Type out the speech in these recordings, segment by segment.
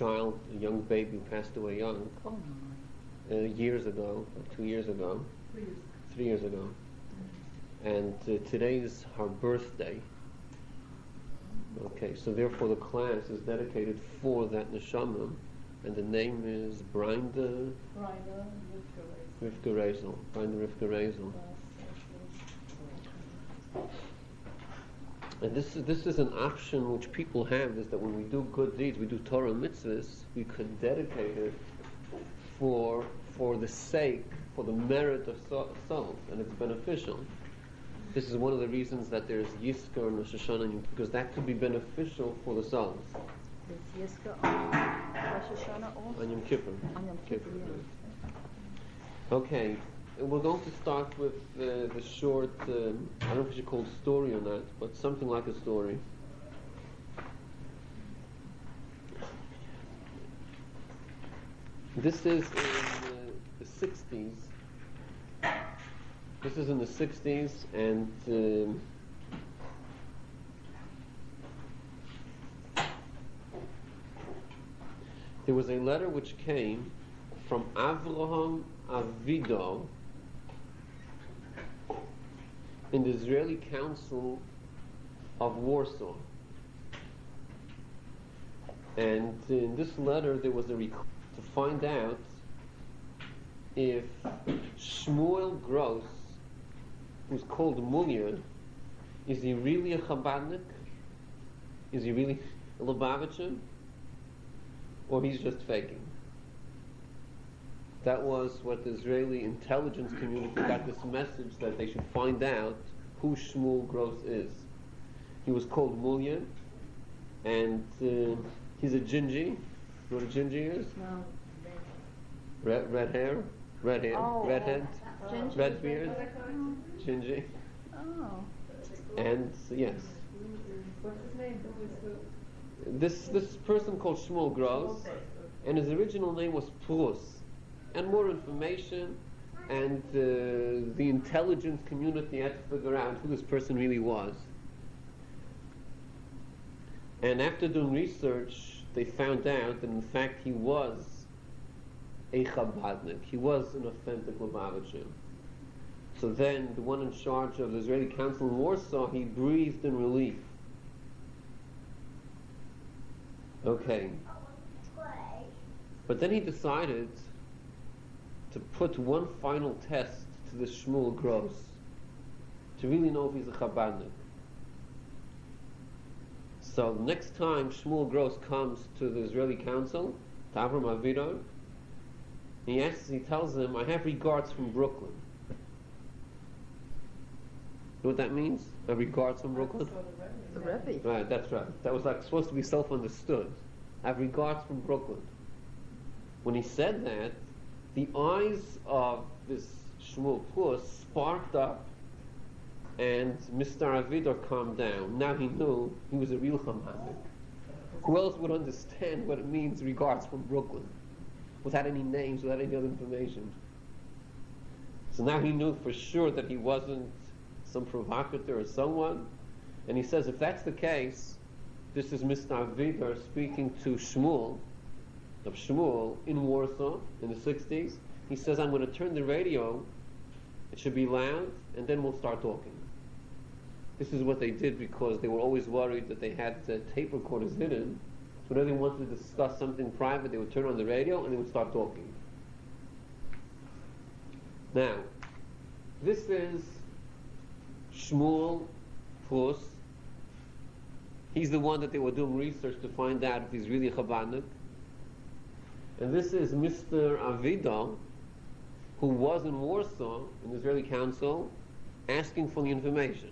child, a young baby who passed away young Oh, uh, years ago, two years ago, three years ago. And uh, today is her birthday. Okay, so therefore the class is dedicated for that neshama, and the name is Brinda Rivka Rezel. Brinda Rivka Rezel. And this is, this is an option which people have, is that when we do good deeds, we do Torah mitzvahs, we could dedicate it for, for the sake, for the merit of so- souls, and it's beneficial. This is one of the reasons that there's Yizkor and Rosh Hashanah, because that could be beneficial for the souls. There's Yizkor on Rosh Hashanah also? On Yom Kippur. On Yom Kippur, Kippur, yeah. Okay, we're going to start with uh, the short, um, I don't know if should call it story or not, but something like a story. This is in uh, the 60s. This is in the 60s, and um, there was a letter which came from Avraham Avido in the Israeli Council of Warsaw. And in this letter, there was a request to find out if Shmuel Gross, who's called Mulya, is he really a Chabadnik? Is he really a Lubavitcher? Or he's just faking? That was what the Israeli intelligence community got this message that they should find out who Shmuel Gross is. He was called Mulya, and uh, he's a gingy. You know what a gingy is? No. Red, red hair, red hair, Oh, red head, Ginger? red beard, gingy, Oh. and yes. What's his name? This this person called Shmuel Gross, and his original name was Prus. And more information, and uh, the intelligence community had to figure out who this person really was. And after doing research, they found out that in fact he was a Chabadnik. He was an authentic Lubavitcher. So then, the one in charge of the Israeli Council in Warsaw, he breathed in relief. Okay. But then he decided to put one final test to the Shmuel Gross to really know if he's a Chabadnik. So next time Shmuel Gross comes to the Israeli Council, to Avram Avido, he asks, he tells him, I have regards from Brooklyn. You know what that means? A regards from Brooklyn? The Rebbe. Right, that's right. That was like supposed to be self-understood. I have regards from Brooklyn. When he said that, the eyes of this Shmuel Prus sparked up, and Mr. Avidor calmed down. Now he knew he was a real Chabadnik. Who else would understand what it means, regards from Brooklyn, without any names, without any other information? So now he knew for sure that he wasn't some provocateur or someone. And he says, if that's the case, this is Mr. Avidor speaking to Shmuel, of Shmuel in Warsaw in the 60s. He says, I'm going to turn the radio, it should be loud, and then we'll start talking. This is what they did because they were always worried that they had uh, tape recorders hidden. So whenever they wanted to discuss something private, they would turn on the radio and they would start talking. Now, this is Shmuel Prus. He's the one that they were doing research to find out if he's really a Chabadnik. And this is Mr. Avido, who was in Warsaw in the Israeli Council, asking for the information.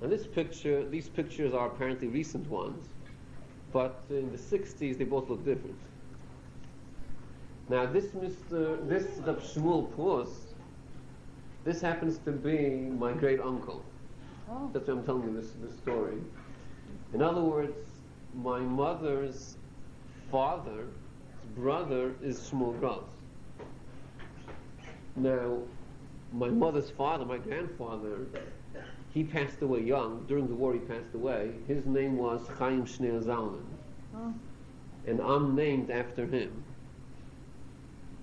And this picture, these pictures are apparently recent ones, but in the 60s they both look different. Now this Mr. this the Shmuel Prus, this happens to be my great uncle. Oh. That's why I'm telling you this, this story. In other words, my mother's father, brother, is Shmuel Gross. Now, my mother's father, my grandfather, he passed away young. During the war, he passed away. His name was Chaim Shneer Zalman. Oh. and I'm named after him.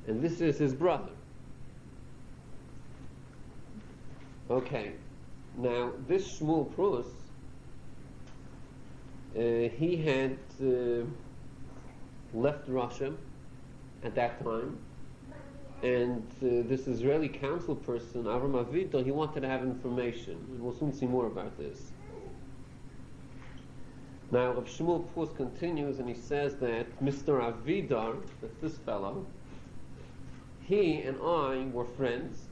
And this is his brother. Okay, now this Shmuel Prus, uh, he had uh, left Russia at that time, and uh, this Israeli council person, Avram Avito, he wanted to have information. We'll soon see more about this. Now, Rav Shmuel Prus continues and he says that Mr. Avidar, this fellow, he and I were friends.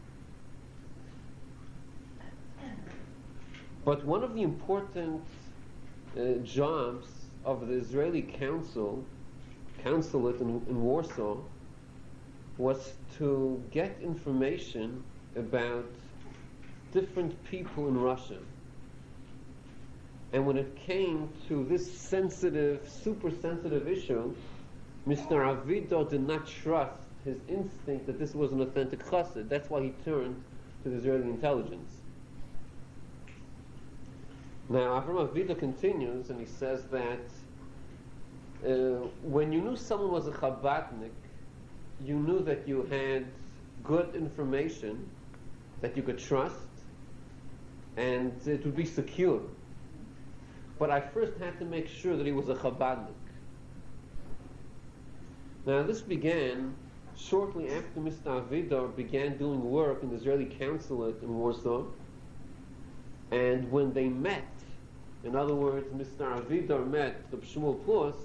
But one of the important uh, jobs of the Israeli council, consulate in, in Warsaw, was to get information about different people in Russia. And when it came to this sensitive, super sensitive issue, Mr. Avido did not trust his instinct that this was an authentic chassid. That's why he turned to the Israeli intelligence. Now, Avram Avido continues and he says that uh, when you knew someone was a Chabadnik, you knew that you had good information that you could trust and it would be secure. But I first had to make sure that he was a Chabadnik. Now, this began shortly after Mr. Avidar began doing work in the Israeli consulate in Warsaw. And when they met, in other words, Mr. Avidar met the Shmuel Prus,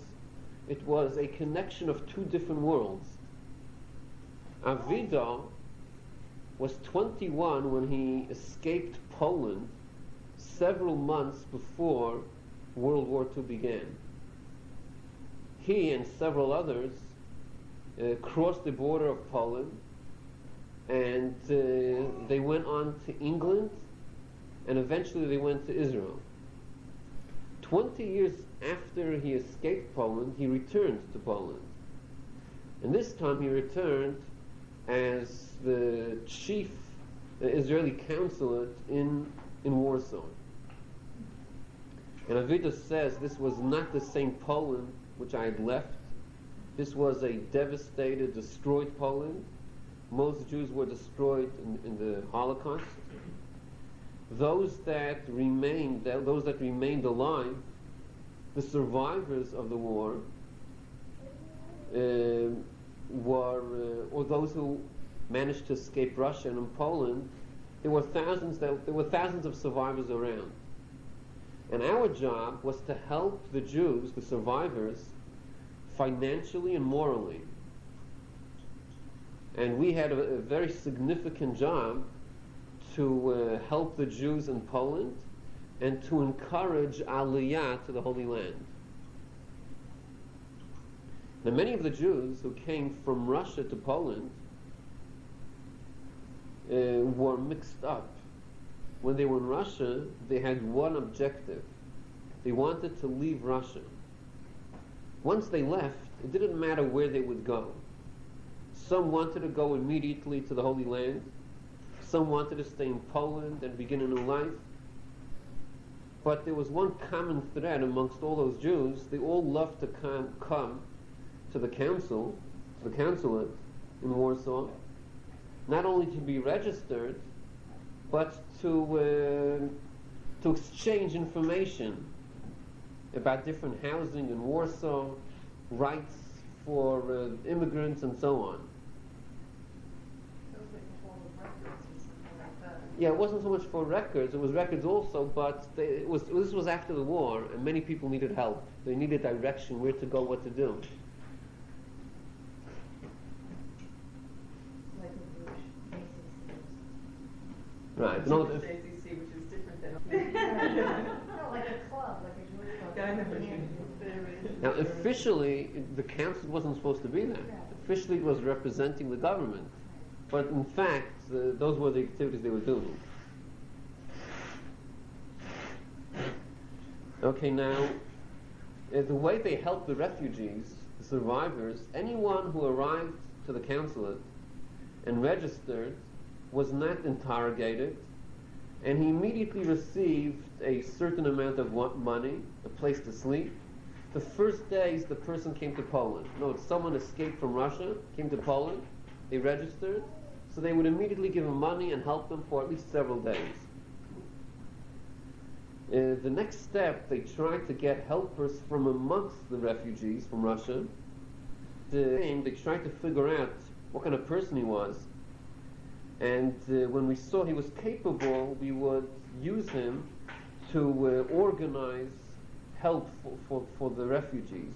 it was a connection of two different worlds. Avidar was 21 when he escaped Poland several months before World War II began. He and several others uh, crossed the border of Poland and uh, they went on to England and eventually they went to Israel. 20 years after he escaped Poland, he returned to Poland. And this time he returned as the chief Israeli consulate in, in Warsaw. And Avidas says this was not the same Poland which I had left. This was a devastated, destroyed Poland. Most Jews were destroyed in, in the Holocaust. Those that remained, those that remained alive, the survivors of the war, uh, were, uh, or those who managed to escape Russia and Poland, there were thousands. That, there were thousands of survivors around. And our job was to help the Jews, the survivors, financially and morally. And we had a, a very significant job to uh, help the Jews in Poland and to encourage Aliyah to the Holy Land. Now, many of the Jews who came from Russia to Poland uh, were mixed up when they were in Russia, they had one objective. They wanted to leave Russia. Once they left, it didn't matter where they would go. Some wanted to go immediately to the Holy Land. Some wanted to stay in Poland and begin a new life. But there was one common thread amongst all those Jews. They all loved to come, come to the council, to the consulate in Warsaw, not only to be registered, but to, uh, to exchange information about different housing in Warsaw, rights for uh, immigrants, and so on. Yeah, it wasn't so much for records. It was records also, but they, it was this was after the war, and many people needed help. They needed direction, where to go, what to do. Right. No, Jewish if- ACC, which is different than. No, like a club, like a Jewish club. Yeah, I know what you Yeah. mean. There is- Now, officially, the council wasn't supposed to be there. Officially, it was representing the government. But in fact, uh, those were the activities they were doing. Okay, now, uh, the way they helped the refugees, the survivors, anyone who arrived to the consulate and registered was not interrogated, and he immediately received a certain amount of money, a place to sleep, the first days the person came to Poland. No, someone escaped from Russia, came to Poland, they registered, so they would immediately give them money and help them for at least several days. Uh, the next step, they tried to get helpers from amongst the refugees from Russia. The, they tried to figure out what kind of person he was. And uh, when we saw he was capable, we would use him to uh, organize help for, for, for the refugees.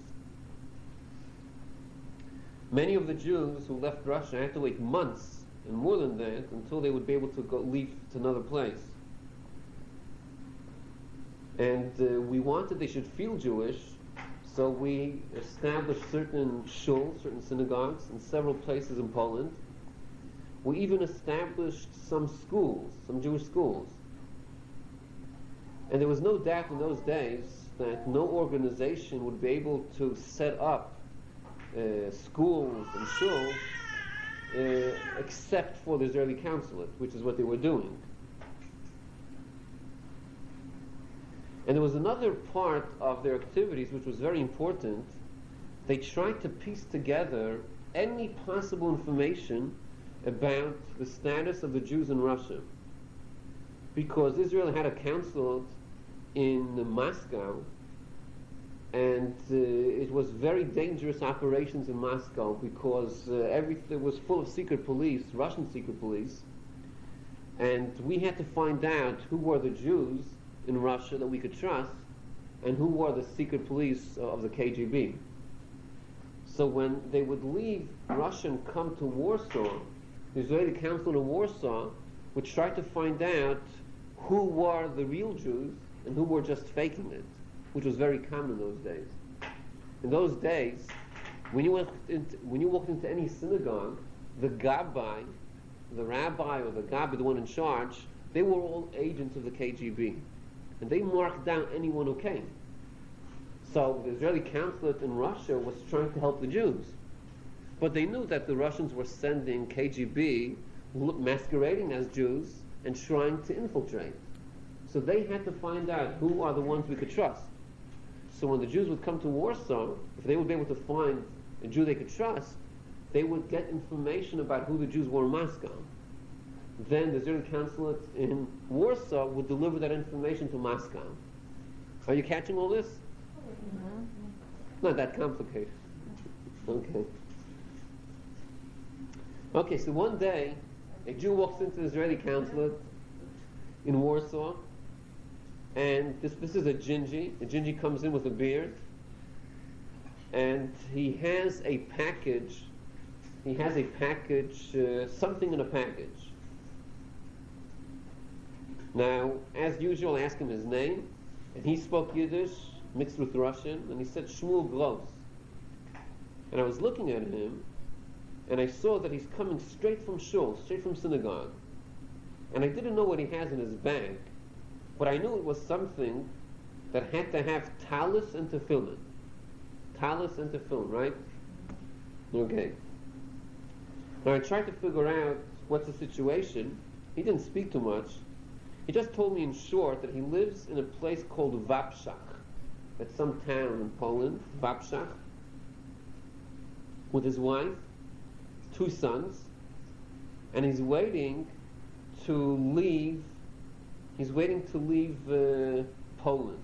Many of the Jews who left Russia had to wait months and more than that until they would be able to go leave to another place. And uh, we wanted they should feel Jewish, so we established certain shuls, certain synagogues in several places in Poland. We even established some schools, some Jewish schools. And there was no doubt in those days that no organization would be able to set up uh, schools and shuls Uh, except for the Israeli consulate, which is what they were doing. And there was another part of their activities which was very important. They tried to piece together any possible information about the status of the Jews in Russia. Because Israel had a consulate in Moscow, and uh, it was very dangerous operations in Moscow because uh, everything was full of secret police, Russian secret police, and we had to find out who were the Jews in Russia that we could trust, and who were the secret police of the KGB. So when they would leave Russia and come to Warsaw, the Israeli council in Warsaw would try to find out who were the real Jews and who were just faking it, which was very common in those days. In those days, when you, went into, when you walked into any synagogue, the gabbai, the rabbi or the gabbai, the one in charge, they were all agents of the KGB and they marked down anyone who came. So the Israeli consulate in Russia was trying to help the Jews. But they knew that the Russians were sending KGB masquerading as Jews and trying to infiltrate. So they had to find out who are the ones we could trust. So when the Jews would come to Warsaw, if they would be able to find a Jew they could trust, they would get information about who the Jews were in Moscow then the Israeli consulate in Warsaw would deliver that information to Moscow. Are you catching all this? Mm-hmm. Not that complicated. Okay. Okay, so one day, a Jew walks into the Israeli consulate in Warsaw, and this, this is a gingy. A gingy comes in with a beard, and he has a package. He has a package, uh, something in a package. Now, as usual, I asked him his name, and he spoke Yiddish mixed with Russian, and he said Shmuel Gross. And I was looking at him, and I saw that he's coming straight from shul, straight from synagogue. And I didn't know what he has in his bag, but I knew it was something that had to have talus and tefillin. Talus and tefillin, right? Okay. Now I tried to figure out what's the situation. He didn't speak too much, he just told me in short that he lives in a place called Wapszak. That's some town in Poland, Wapszak, with his wife, two sons, and he's waiting to leave. He's waiting to leave uh, Poland.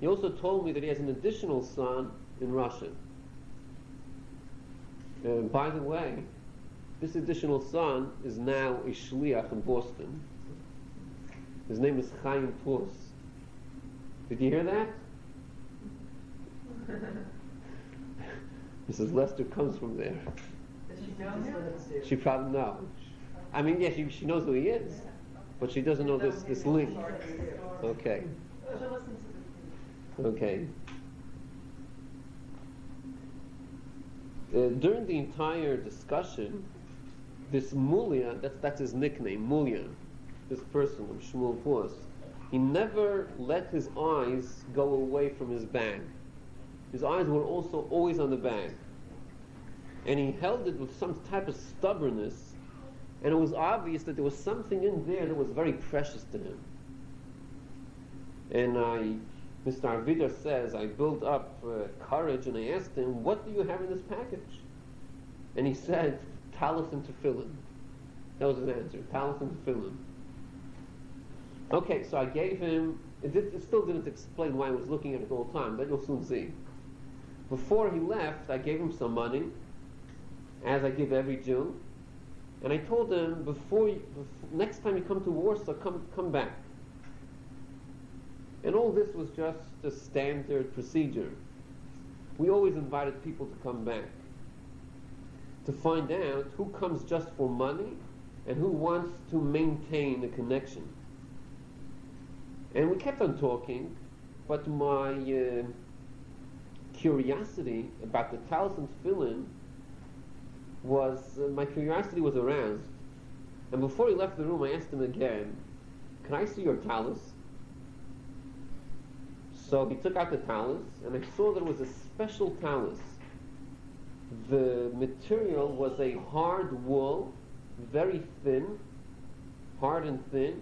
He also told me that he has an additional son in Russia. Uh, by the way, this additional son is now a shliach in Boston. His name is Chaim Prus. Did you hear that? Mrs. Lester comes from there. Does she know him? She probably knows. I mean, yeah, she, she knows who he is, but she doesn't know this, this link. Okay. Okay. Uh, during the entire discussion, this Mulia, that's, that's his nickname, Mulia, this person, Shmuel Prus, he never let his eyes go away from his bag. His eyes were also always on the bag. And he held it with some type of stubbornness, and it was obvious that there was something in there that was very precious to him. And I Mr. Arvida says, I built up uh, courage and I asked him, what do you have in this package? And he said, talus and tefillin. That was his answer, talus and tefillin. Okay, so I gave him, it, did, it still didn't explain why I was looking at it all the time, but you'll soon see. Before he left, I gave him some money, as I give every Jew, and I told him, before, you, before next time you come to Warsaw, come, come back. And all this was just a standard procedure. We always invited people to come back to find out who comes just for money and who wants to maintain a connection. And we kept on talking, but my uh, curiosity about the talus and tefillin was, uh, my curiosity was aroused. And before he left the room, I asked him again, can I see your talus? So he took out the talus, and I saw there was a special talus. The material was a hard wool, very thin, hard and thin,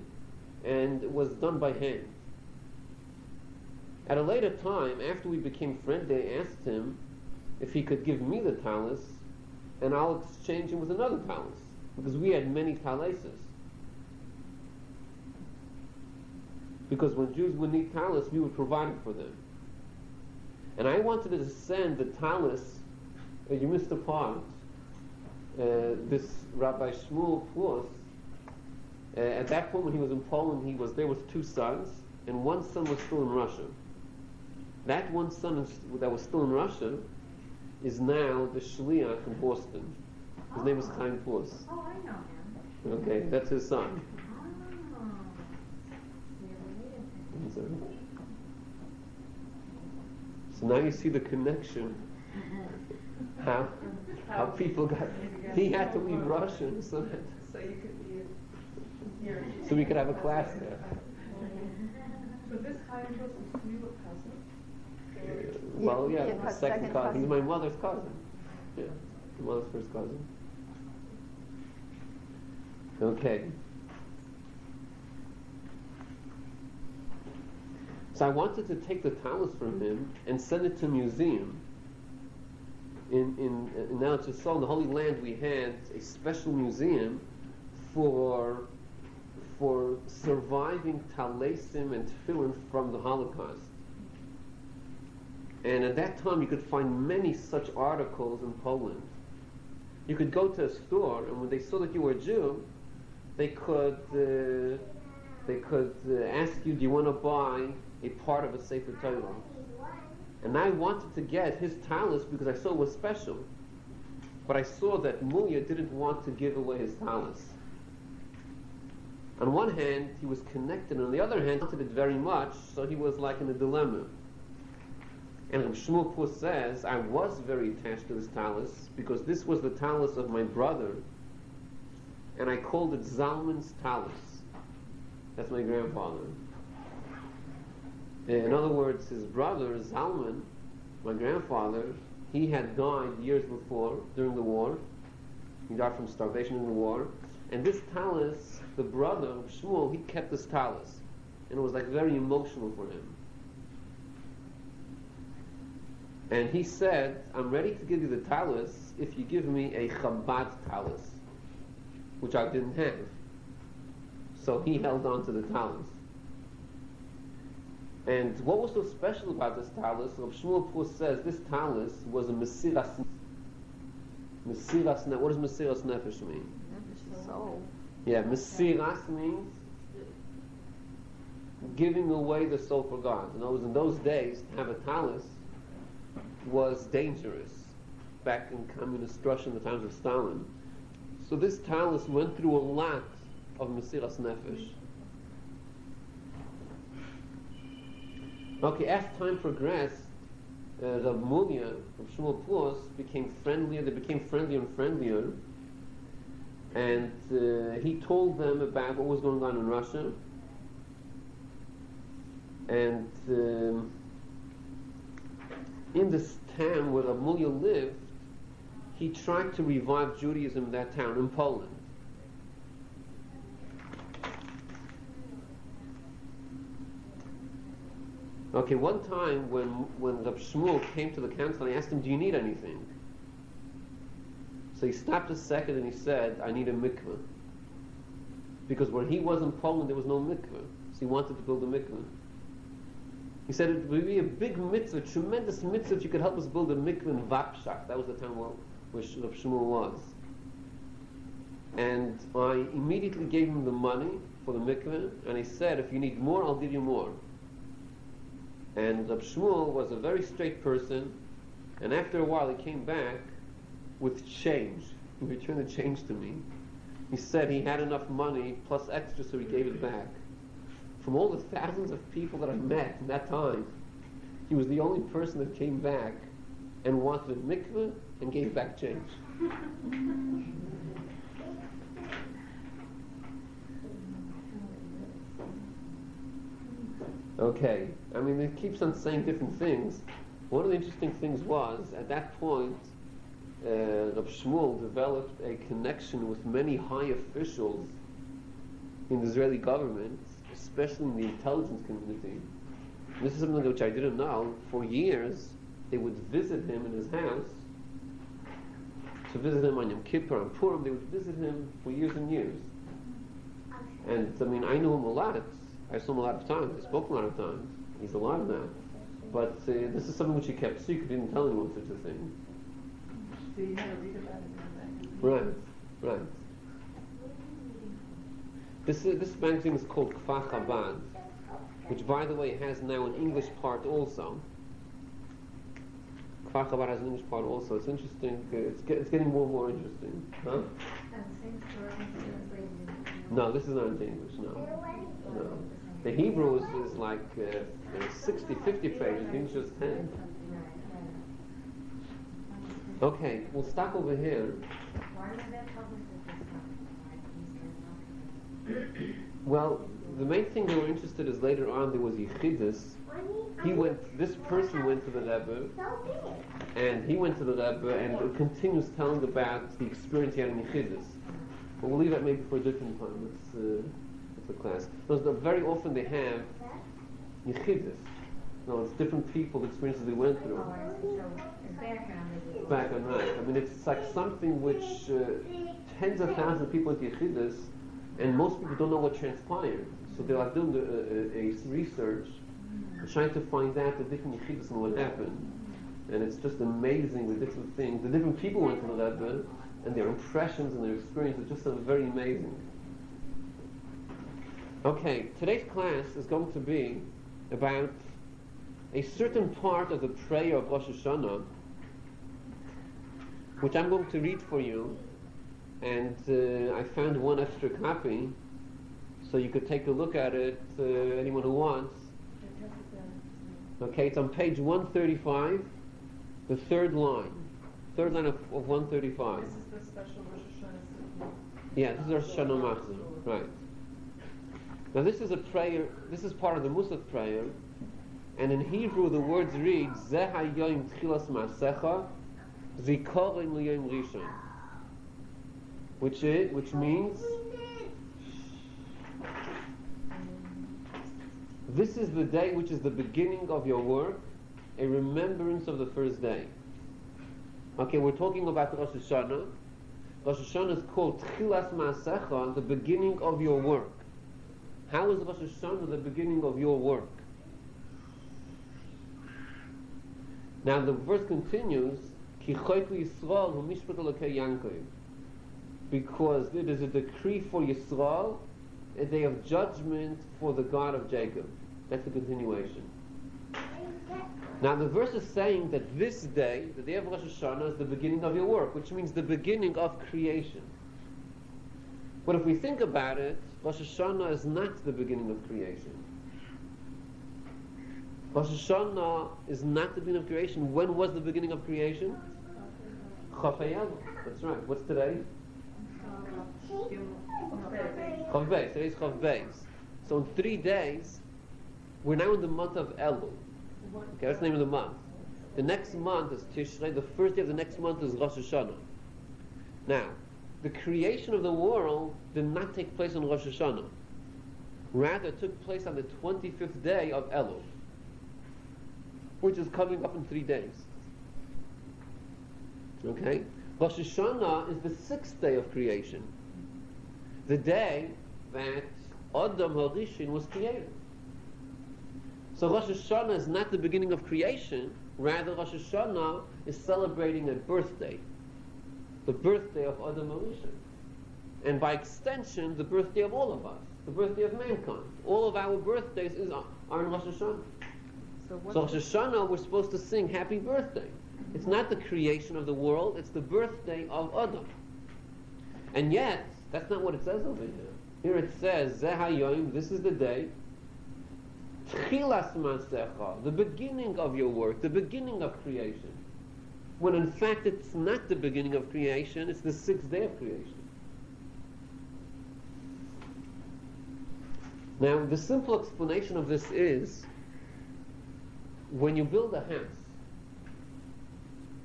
and it was done by hand. At a later time, after we became friendly, I asked him if he could give me the talus, and I'll exchange him with another talus, because we had many taluses. Because when Jews would need talus, we would provide it for them. And I wanted to send the talis. uh, you missed a part, uh, this Rabbi Shmuel Prus, uh, at that point when he was in Poland, he was there with two sons, and one son was still in Russia. That one son that was still in Russia is now the shliach in Boston. His name is Chaim Prus. Oh, I know him. Okay, that's his son. Oh. So now you see the connection. How how people got. He had to leave Russia so that So you could be here. so we could have a class there. So this Chaim Prus is a cousin? Well, yeah, second second cousin. cousin. He's my mother's cousin. Yeah, my mother's first cousin. Okay. So I wanted to take the talus from him and send it to a museum. In in, in now to in the Holy Land, we had a special museum for for surviving talesim and tefillin from the Holocaust. And at that time, you could find many such articles in Poland. You could go to a store, and when they saw that you were a Jew, they could uh, they could uh, ask you, "Do you want to buy a part of a Sefer Torah?" And I wanted to get his talus because I saw it was special. But I saw that Mulya didn't want to give away his talus. On one hand, he was connected, and on the other hand, he wanted it very much, so he was like in a dilemma. And Reb Shmuel says, I was very attached to this talus because this was the talus of my brother, and I called it Zalman's talus. That's my grandfather. In other words, his brother, Zalman, my grandfather, he had died years before during the war. He died from starvation in the war. And this talus, the brother of Shmuel, he kept this talus. And it was like very emotional for him. And he said, I'm ready to give you the talus if you give me a Chabad talus, which I didn't have. So he held on to the talus. And what was so special about this talus? Rav Shmuel says this talus was a Mesiras Mesiras Ne- What does Mesiras Nefesh mean? Soul. Yeah, Mesiras means giving away the soul for God. In other words, in those days, to have a talus was dangerous back in communist Russia in the times of Stalin. So this talus went through a lot of Mesiras Nefesh. Okay, as time progressed, uh, Rav Mulya of Shmuel Prus became friendlier. They became friendlier and friendlier, and uh, he told them about what was going on in Russia. And um, in this town where Amulya lived, he tried to revive Judaism in that town in Poland. Okay, one time when when Rab Shmuel came to the council, I asked him, "Do you need anything?" So he stopped a second and he said, "I need a mikveh." Because where he was in Poland, there was no mikveh, so he wanted to build a mikveh. He said it would be a big mitzvah, tremendous mitzvah if you could help us build a mikveh in Vapshak. That was the town where, Rab Shmuel was. And I immediately gave him the money for the mikveh, and he said, if you need more, I'll give you more. And Rab Shmuel was a very straight person, and after a while he came back with change. He returned the change to me. He said he had enough money plus extra, so he gave it back. From all the thousands of people that I met in that time, he was the only person that came back and wanted a mikveh and gave back change. Okay, I mean, it keeps on saying different things. One of the interesting things was, at that point, uh, Rav Shmuel developed a connection with many high officials in the Israeli government, especially in the intelligence community. This is something which I didn't know. For years, they would visit him in his house to visit him on Yom Kippur and Purim. They would visit him for years and years. And I mean, I knew him a lot. I saw him a lot of times. I spoke a lot of times. He's alive now. But uh, this is something which he kept secret. He didn't tell anyone such a thing. So you had to read about it Right, right. This, this magazine is called Kfar Chabad, which, by the way, has now an English part also. Kfar Chabad has an English part also. It's interesting. It's, get, it's getting more and more interesting. Huh? No, this is not in English, no. no. The Hebrew is, is like uh, uh, 60, 50 pages, English is 10. Okay, we'll stop over here. Well, the main thing they were interested is later on there was Yechidus. He went, this person went to the Rebbe, and he went to the Rebbe and continues telling about the experience he had in Yechidus. But we'll leave that maybe for a different time. It's, uh, it's a class. Because very often they have Yechidus. No, it's different people, the experiences they went through. Back and right. I mean, it's like something which uh, tens of thousands of people into Yechidus, and most people don't know what transpired. So they're like doing a, a, a research, trying to find out the different Yechidus and what happened. And it's just amazing the different things. The different people went to the Rebbe, and their impressions and their experiences are just are very amazing. Okay, today's class is going to be about a certain part of the prayer of Rosh Hashanah, which I'm going to read for you, and uh, I found one extra copy, so you could take a look at it, uh, anyone who wants. Okay, it's on page 135, the third line, third line of, of 135. This is the special Rosh Hashanah. Yeah, this is Rosh Hashanah Machzor, right. Now this is a prayer, this is part of the Musaf prayer, and in Hebrew the words read, Zeh hayom tchilas ma'asecha, zikorim liyoyim rishon. Which is, which means, this is the day which is the beginning of your work, a remembrance of the first day. Okay, we're talking about Rosh Hashanah. Rosh Hashanah is called Tchilas Ma'asecha, the beginning of your work. How is Rosh Hashanah the beginning of your work? Now the verse continues, Ki Yisrael hu mishpat. Because it is a decree for Yisrael, a day of judgment for the God of Jacob. That's the continuation. Now the verse is saying that this day, the day of Rosh Hashanah, is the beginning of your work, which means the beginning of creation. But if we think about it, Rosh Hashanah is not the beginning of creation. Rosh Hashanah is not the beginning of creation. When was the beginning of creation? Chaf Eyal. That's right. What's today? Chaf Beis. Today's Chavbeis. So in three days, we're now in the month of Elul. Okay, that's the name of the month. The next month is Tishrei. The first day of the next month is Rosh Hashanah. Now, the creation of the world did not take place on Rosh Hashanah. Rather, it took place on the 25th day of Elul. which is coming up in three days. Okay? Rosh Hashanah is the sixth day of creation. The day that Adam Harishon was created. So Rosh Hashanah is not the beginning of creation, rather Rosh Hashanah is celebrating a birthday. The birthday of Adam Harishon. And by extension, the birthday of all of us, the birthday of mankind. All of our birthdays is, are in Rosh Hashanah. So? So Rosh Hashanah, we're supposed to sing happy birthday. It's not the creation of the world, it's the birthday of Adam. And yet, that's not what it says over here. Here it says, Zeh hayom, this is the day, Tchilas Masecha, the beginning of your work, the beginning of creation. When in fact it's not the beginning of creation, it's the sixth day of creation. Now, the simple explanation of this is when you build a house,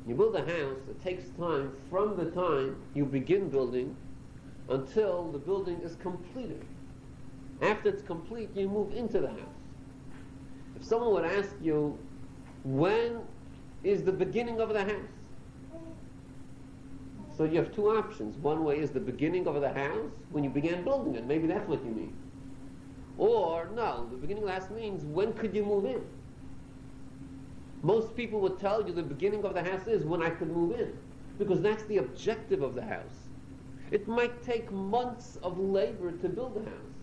you build a house, it takes time from the time you begin building until the building is completed. After it's complete, you move into the house. If someone would ask you, when is the beginning of the house? So you have two options. One way is the beginning of the house when you began building it. Maybe that's what you mean. Or, no, the beginning of the house means when could you move in? Most people would tell you the beginning of the house is when I could move in, because that's the objective of the house. It might take months of labor to build a house,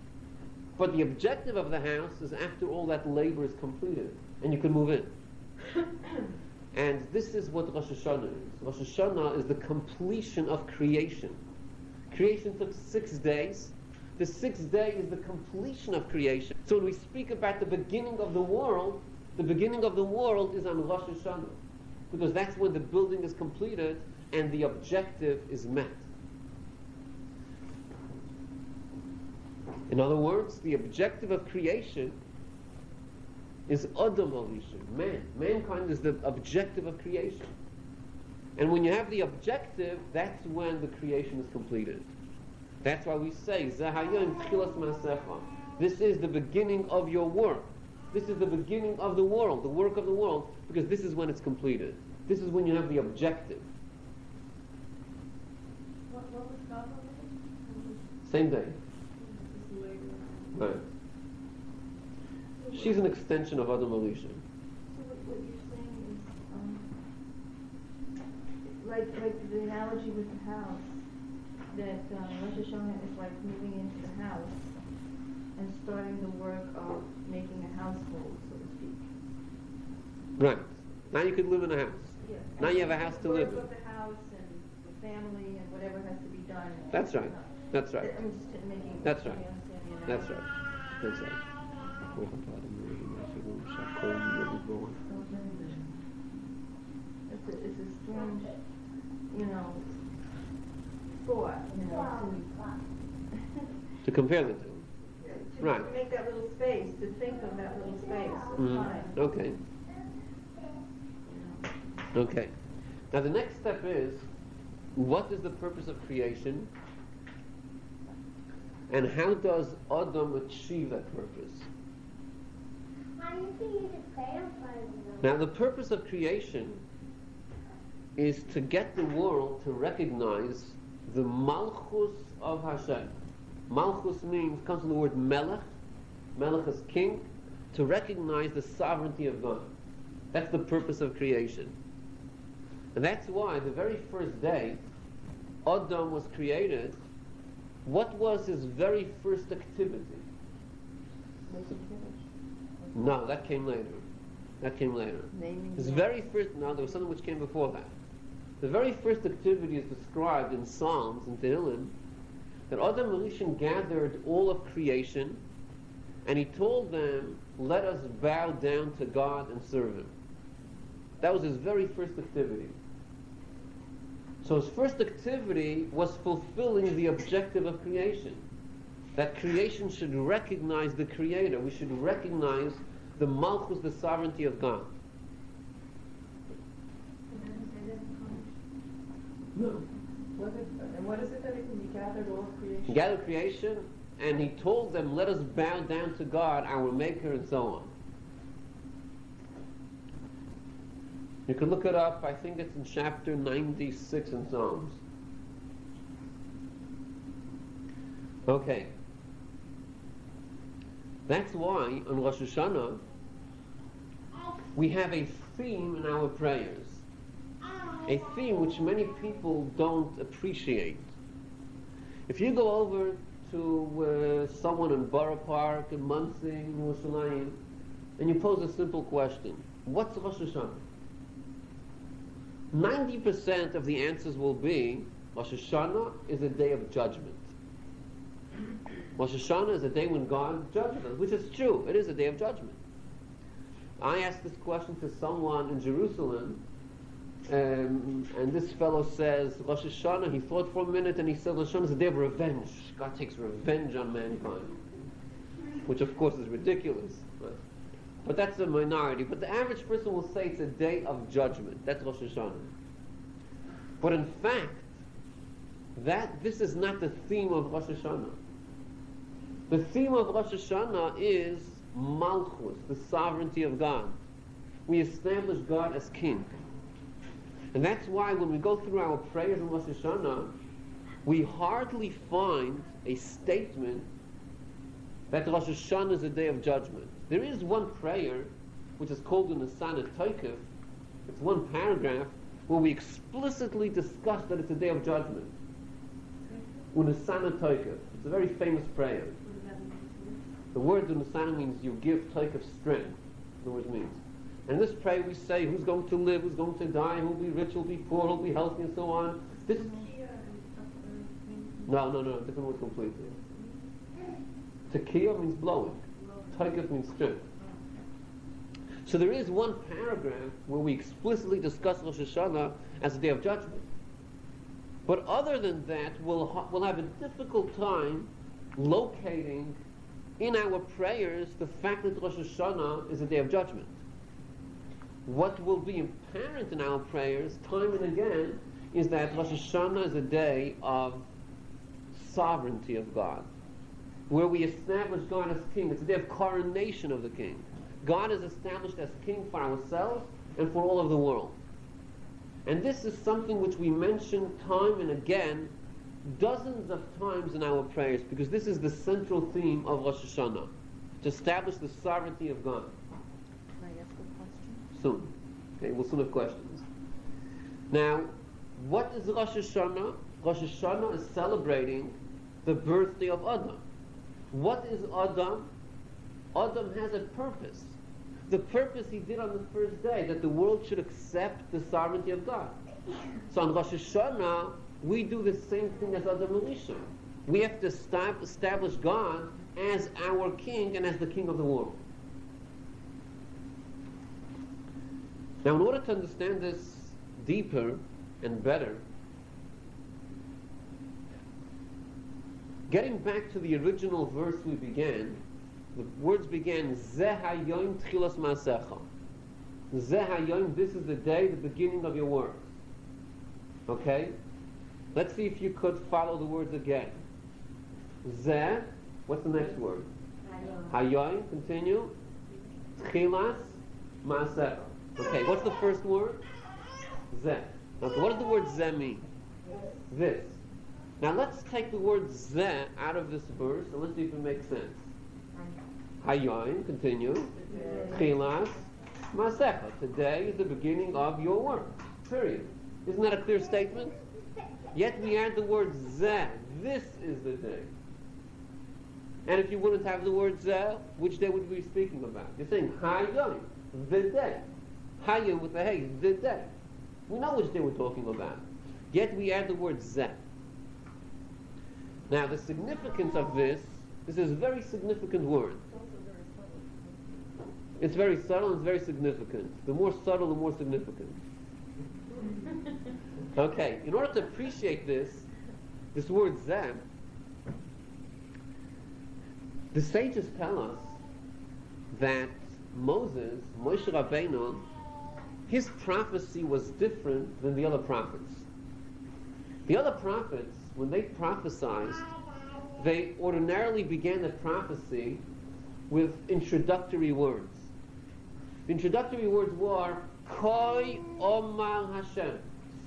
but the objective of the house is after all that labor is completed, and you can move in. and this is what Rosh Hashanah is. Rosh Hashanah is the completion of creation. Creation took six days. The sixth day is the completion of creation. So when we speak about the beginning of the world, the beginning of the world is on Rosh Hashanah. Because that's when the building is completed and the objective is met. In other words, the objective of creation is Adam Harishon, man. Mankind is the objective of creation. And when you have the objective, that's when the creation is completed. That's why we say, Zahayim Tchilas Masecha. This is the beginning of your work. This is the beginning of the world, the work of the world, because this is when it's completed. This is when you have the objective. What, what Same day. This later. Right. She's an extension of Adam Elisha. So what, what you're saying is, um, like, like the analogy with the house, that, um, Rosh Hashanah is like moving into the house and starting the work of making a household, so to speak. Right. Now you could live in a house. Yeah. Now you have a house to live Work in. of the house and the family and whatever has to be done. That's right. That's right. I'm just making. That's right. You understand the That's right. That's right. It's a, it's a strange, you know, thought, you know, To compare the two. to, to Right. make that little space, to think of that little space Mm. Okay. Okay. Now the next step is, what is the purpose of creation? And how does Adam achieve that purpose? Now the purpose of creation is to get the world to recognize the Malchus of Hashem. Malchus means, comes from the word Melech. Melech is king. To recognize the sovereignty of God. That's the purpose of creation. And that's why the very first day Adam was created, what was his very first activity? No, that came later. That came later. Naming His very first, no, there was something which came before that. The very first activity is described in Psalms and Tehillim that Adam Harishon gathered all of creation and he told them, let us bow down to God and serve Him. That was his very first activity. So his first activity was fulfilling the objective of creation. That creation should recognize the Creator. We should recognize the Malchus, the sovereignty of God. No. What is, and what is it that he he gathered all creation? He gathered creation and he told them, let us bow down to God, our Maker, and so on. You can look it up. I think it's in chapter 96 in Psalms. Okay. That's why on Rosh Hashanah we have a theme in our prayers. A theme which many people don't appreciate. If you go over to uh, someone in Borough Park, in Monsey, in Yerushalayim, and you pose a simple question, what's Rosh Hashanah? 90% of the answers will be, Rosh Hashanah is a day of judgment. Rosh Hashanah is a day when God judges us, which is true. It is a day of judgment. I asked this question to someone in Jerusalem, um, and this fellow says, Rosh Hashanah, he thought for a minute and he said, Rosh Hashanah is a day of revenge. God takes revenge on mankind. Which of course is ridiculous. But, that's a minority. But the average person will say it's a day of judgment. That's Rosh Hashanah. But in fact, that this is not the theme of Rosh Hashanah. The theme of Rosh Hashanah is Malchus, the sovereignty of God. We establish God as king. And that's why when we go through our prayers in Rosh Hashanah, we hardly find a statement that Rosh Hashanah is a day of judgment. There is one prayer, which is called the Nasana Toikif. It's one paragraph where we explicitly discuss that it's a day of judgment. Unasana Toikif. It's a very famous prayer. The word Unasana means you give Toikif strength. The it means. And this prayer we say, who's going to live, who's going to die, who'll be rich, who'll be poor, who'll be healthy, and so on. This no, no, no, different word completely. Tekiah means blowing. Taikif means strength. So there is one paragraph where we explicitly discuss Rosh Hashanah as a day of judgment. But other than that, we'll, ha- we'll have a difficult time locating in our prayers the fact that Rosh Hashanah is a day of judgment. What will be apparent in our prayers time and again is that Rosh Hashanah is a day of sovereignty of God, where we establish God as king. It's a day of coronation of the king. God is established as king for ourselves and for all of the world. And this is something which we mention time and again, dozens of times in our prayers, because this is the central theme of Rosh Hashanah, to establish the sovereignty of God. Can I ask a question? Soon. Okay, we'll soon have questions. Now, what is Rosh Hashanah? Rosh Hashanah is celebrating the birthday of Adam. What is Adam? Adam has a purpose. The purpose he did on the first day, that the world should accept the sovereignty of God. So on Rosh Hashanah, we do the same thing as Adam Harishon. We have to stab- establish God as our king and as the king of the world. Now, in order to understand this deeper and better, getting back to the original verse we began, the words began, Zeh hayoim tchilas maasecha. Zeh hayoim, this is the day, the beginning of your works. Okay? Let's see if you could follow the words again. Zeh, what's the next word? Hayoim, continue. Tchilas maasecha. Okay, what's the first word? Zeh. Okay, what does the word zeh mean? This. Now let's take the word zeh out of this verse and let's see if it makes sense. Hayoim, continue. Chilas, Masecha. Today is the beginning of your work. Period. Isn't that a clear statement? Yet we add the word zeh. This is the day. And if you wouldn't have the word zeh, which day would we be speaking about? You're saying Hayoim, the day. Hayim with the hay, the day. We know which day we're talking about. Yet we add the word zeh. Now the significance of this, this is a very significant word. It's very subtle it's very significant. The more subtle, the more significant. Okay, in order to appreciate this, this word zeh, the sages tell us that Moses, Moshe Rabbeinu, his prophecy was different than the other prophets. The other prophets, when they prophesied, they ordinarily began the prophecy with introductory words. The introductory words were, Koi Omar Hashem.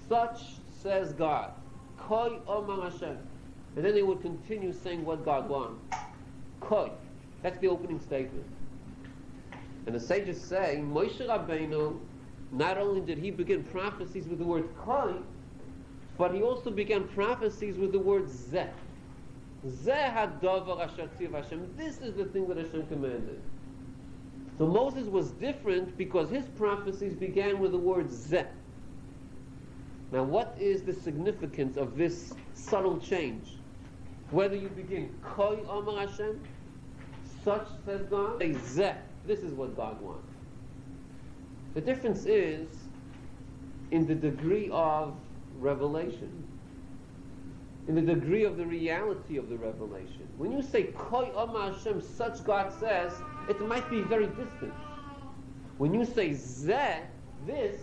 Such says God. Koi Omar Hashem. And then they would continue saying what God wants. Koi. That's the opening statement. And the sages say, Moshe Rabbeinu, not only did he begin prophecies with the word Koi, but he also began prophecies with the word Zeh. Zeh hadavar asher Hashem. This is the thing that Hashem commanded. So Moses was different because his prophecies began with the word Zeh. Now, what is the significance of this subtle change? Whether you begin Koi Amar Hashem, such says God, say Zeh. This is what God wants. The difference is in the degree of revelation, in the degree of the reality of the revelation. When you say Koi Amar Hashem, such God says, it might be very distant. When you say Zeh, this,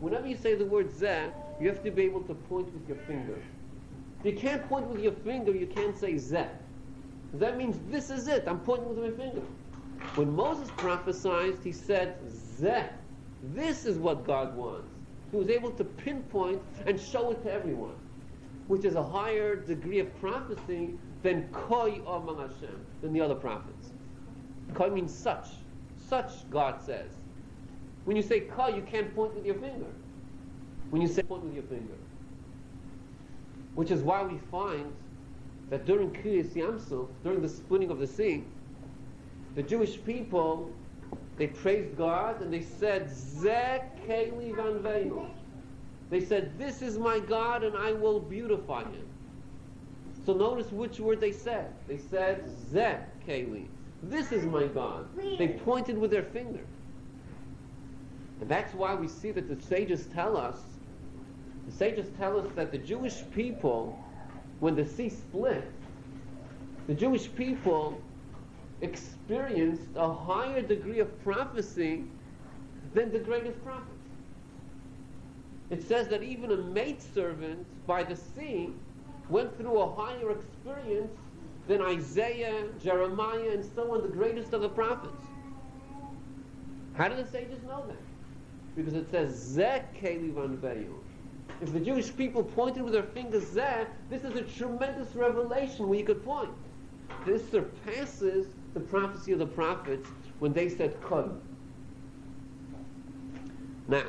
whenever you say the word Zeh, you have to be able to point with your finger. If you can't point with your finger, you can't say Zeh. That means this is it. I'm pointing with my finger. When Moses prophesied, he said, Zeh. This is what God wants. He was able to pinpoint and show it to everyone, which is a higher degree of prophecy than Koi Amar Hashem, than the other prophets. Koi means such. Such, God says. When you say Koi, you can't point with your finger. When you say point with your finger. Which is why we find that during Kriyas Yamsuf, during the splitting of the sea, the Jewish people, they praised God and they said, Zeh van Van They said, this is my God and I will beautify him. So notice which word they said. They said, Zeh Keli. This is my God. They pointed with their finger. And that's why we see that the sages tell us, the sages tell us that the Jewish people, when the sea split, the Jewish people experienced a higher degree of prophecy than the greatest prophets. It says that even a maidservant by the sea went through a higher experience than Isaiah, Jeremiah, and so on, the greatest of the prophets. How do the sages know that? Because it says, If the Jewish people pointed with their fingers, Zeh, this is a tremendous revelation where you could point. This surpasses the prophecy of the prophets when they said Kod. Now,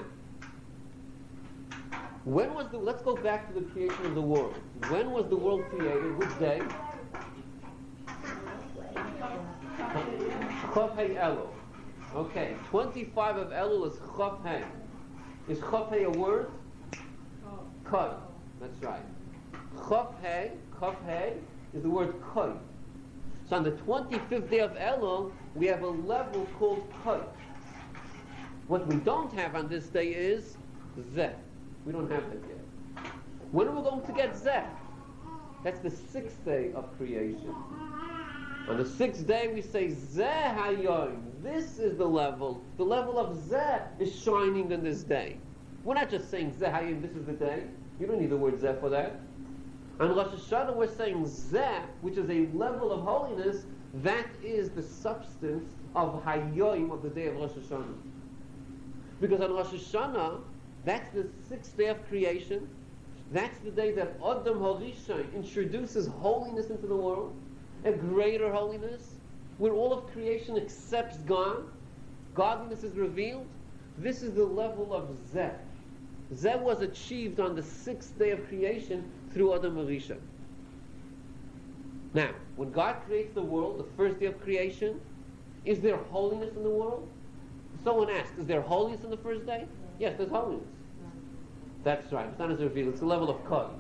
when was the, let's go back to the creation of the world. When was the world created? Which day? Hey Elul. Okay, 25 of Elul is Hey. Is Hey a word? Kod. That's right. Hey, Chof Hey is the word Kod. So on the 25th day of Elul, we have a level called Kod. What we don't have on this day is Zeh. We don't have that yet. When are we going to get Zeh? That's the sixth day of creation. On the sixth day, we say Zeh Hayoim. This is the level. The level of Zeh is shining on this day. We're not just saying Zeh Hayoim, this is the day. You don't need the word Zeh for that. On Rosh Hashanah, we're saying Zeh, which is a level of holiness, that is the substance of Hayoim, of the day of Rosh Hashanah. Because on Rosh Hashanah, that's the sixth day of creation. That's the day that Adam Harishon introduces holiness into the world, a greater holiness, where all of creation accepts God. Godliness is revealed. This is the level of Zeh. Zeh was achieved on the sixth day of creation through Adam Harishon. Now, when God creates the world, the first day of creation, is there holiness in the world? Someone asked, is there holiness in the first day? Yes, there's holiness. That's right. It's not as revealed. It's a level of kod.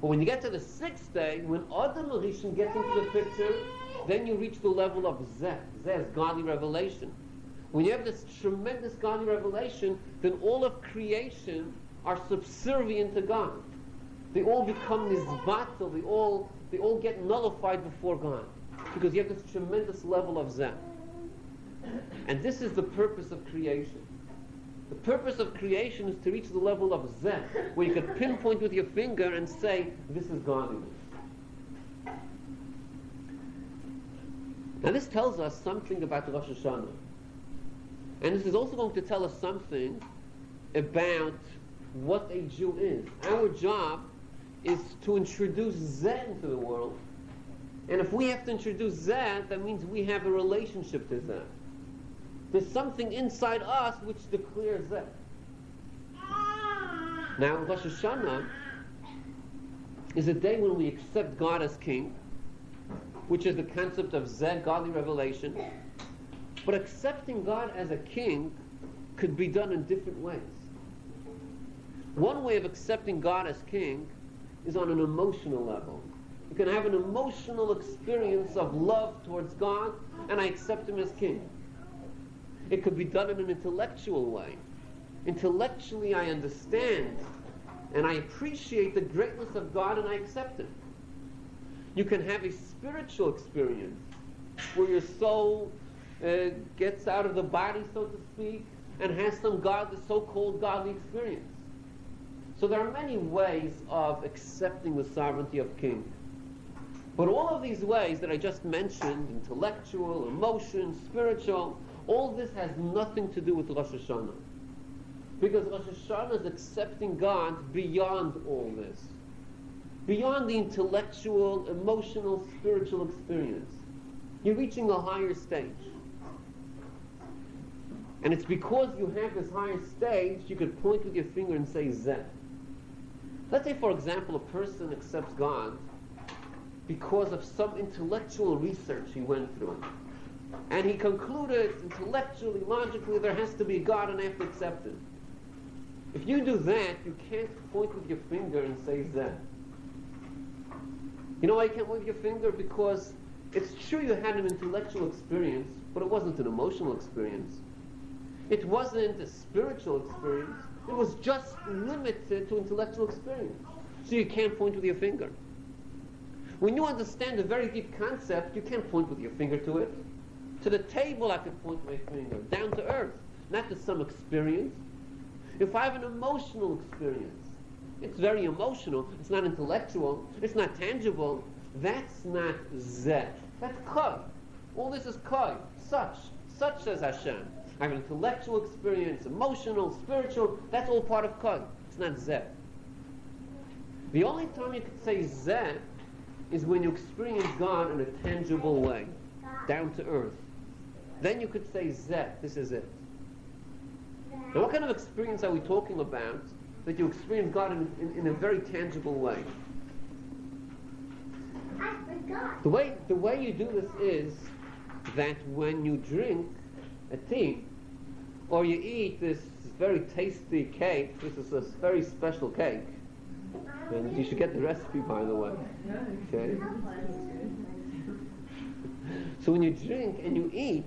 But when you get to the sixth day, when Adam Rishon gets into the picture, then you reach the level of Zeh. Zeh is godly revelation. When you have this tremendous godly revelation, then all of creation are subservient to God. They all become nizbatel. They all they all get nullified before God because you have this tremendous level of Zeh. And this is the purpose of creation. The purpose of creation is to reach the level of Zeh, where you can pinpoint with your finger and say, this is godliness. Now this tells us something about Rosh Hashanah. And this is also going to tell us something about what a Jew is. Our job is to introduce Zeh to the world. And if we have to introduce Zeh, that means we have a relationship to Zeh. There's something inside us which declares Zeh. Now, Rosh Hashanah is a day when we accept God as King, which is the concept of Zeh, godly revelation. But accepting God as a King could be done in different ways. One way of accepting God as King is on an emotional level. You can have an emotional experience of love towards God, and I accept Him as King. It could be done in an intellectual way. Intellectually, I understand and I appreciate the greatness of God and I accept Him. You can have a spiritual experience where your soul uh, gets out of the body, so to speak, and has some God, the so-called godly experience. So there are many ways of accepting the sovereignty of King. But all of these ways that I just mentioned, intellectual, emotion, spiritual, all this has nothing to do with Rosh Hashanah. Because Rosh Hashanah is accepting God beyond all this. Beyond the intellectual, emotional, spiritual experience. You're reaching a higher stage. And it's because you have this higher stage, you could point with your finger and say Zeh. Let's say, for example, a person accepts God because of some intellectual research he went through. And he concluded intellectually, logically, there has to be God and I have to accept Him. If you do that, you can't point with your finger and say Zeh. You know why you can't point with your finger? Because it's true you had an intellectual experience, but it wasn't an emotional experience. It wasn't a spiritual experience. It was just limited to intellectual experience. So you can't point with your finger. When you understand a very deep concept, you can't point with your finger to it. To the table, I can point my finger. Down to earth, not to some experience. If I have an emotional experience, it's very emotional, it's not intellectual, it's not tangible, that's not Zeh. That's Koi. All this is Koi. Such. Such says Hashem. I have an intellectual experience, emotional, spiritual, that's all part of Koi. It's not Zeh. The only time you could say Zeh is when you experience God in a tangible way, down to earth. Then you could say Zeh, this is it. Now what kind of experience are we talking about that you experience God in, in, in a very tangible way? The way, the way you do this is that when you drink a tea, or you eat this very tasty cake, this is a very special cake, and you should get the recipe by the way. Okay? So when you drink and you eat,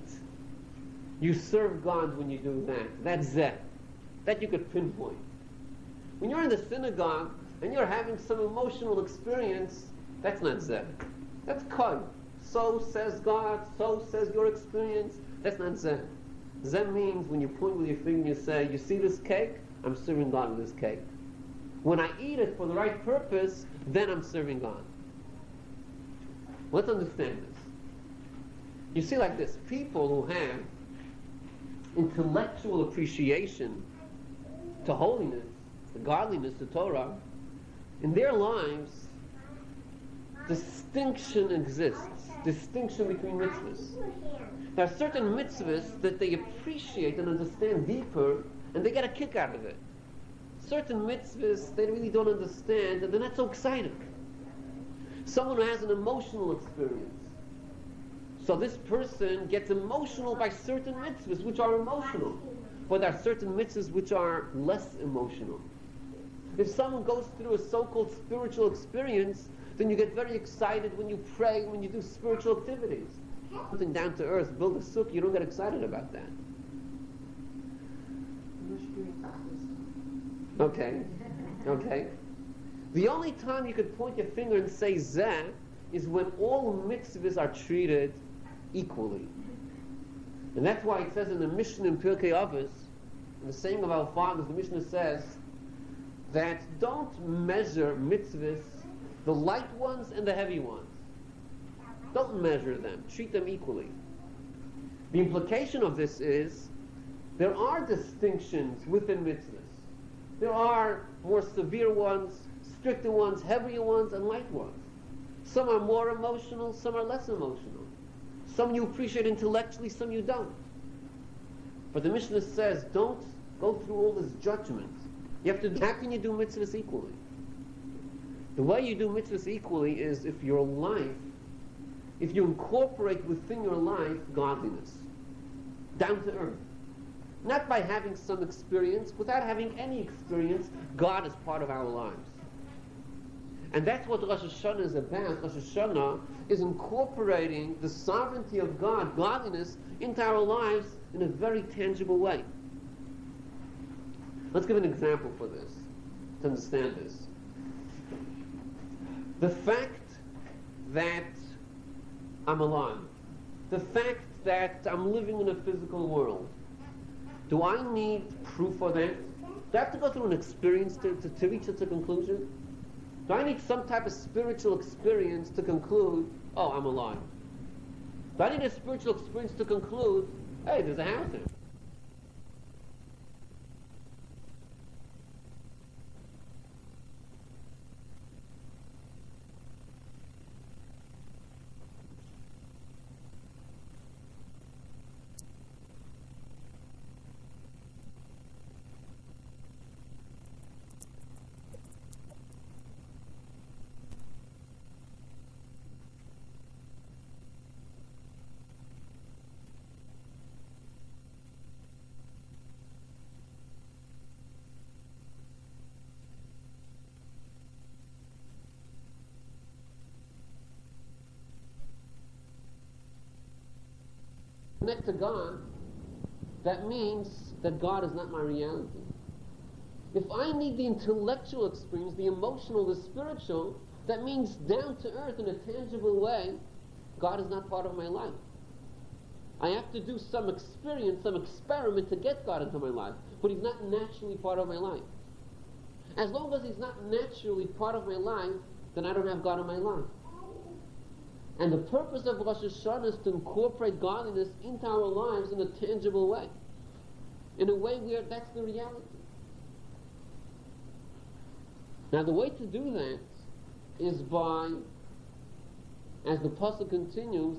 you serve God when you do that. That's Zeh. That you could pinpoint. When you're in the synagogue and you're having some emotional experience, that's not Zeh. That's Koi. So says God, so says your experience. That's not Zeh. Zeh means when you point with your finger and you say, you see this cake? I'm serving God with this cake. When I eat it for the right purpose, then I'm serving God. Let's understand this. You see like this, people who have intellectual appreciation to holiness, to godliness, to Torah, in their lives, distinction exists. Distinction between mitzvahs. There are certain mitzvahs that they appreciate and understand deeper, and they get a kick out of it. Certain mitzvahs they really don't understand, and they're not so excited. Someone who has an emotional experience. So this person gets emotional by certain mitzvahs which are emotional. But there are certain mitzvahs which are less emotional. If someone goes through a so-called spiritual experience, then you get very excited when you pray, when you do spiritual activities. Something down to earth, build a sukkah, you don't get excited about that. Okay, okay. The only time you could point your finger and say Zeh is when all mitzvahs are treated equally. And that's why it says in the Mishnah in Pirkei Avos, in the saying of our fathers, the Mishnah says that don't measure mitzvahs, the light ones and the heavy ones. Don't measure them. Treat them equally. The implication of this is there are distinctions within mitzvahs. There are more severe ones, stricter ones, heavier ones, and light ones. Some are more emotional, some are less emotional. Some you appreciate intellectually, some you don't. But the Mishnah says, don't go through all this judgment. You have to, how can you do mitzvahs equally? The way you do mitzvahs equally is if your life, if you incorporate within your life godliness, down to earth. Not by having some experience, without having any experience, God is part of our lives. And that's what Rosh Hashanah is about. Rosh Hashanah is incorporating the sovereignty of God, godliness, into our lives in a very tangible way. Let's give an example for this, to understand this. The fact that I'm alive, the fact that I'm living in a physical world, do I need proof for that? Do I have to go through an experience to, to, to reach such a conclusion? Do I need some type of spiritual experience to conclude, oh, I'm alive? Do I need a spiritual experience to conclude, hey, there's a house there? Connect to God, that means that God is not my reality. If I need the intellectual experience, the emotional, the spiritual, that means down to earth in a tangible way, God is not part of my life. I have to do some experience, some experiment to get God into my life, but He's not naturally part of my life. As long as He's not naturally part of my life, then I don't have God in my life. And the purpose of Rosh Hashanah is to incorporate godliness into our lives in a tangible way. In a way where that's the reality. Now the way to do that is by, as the Pasuk continues,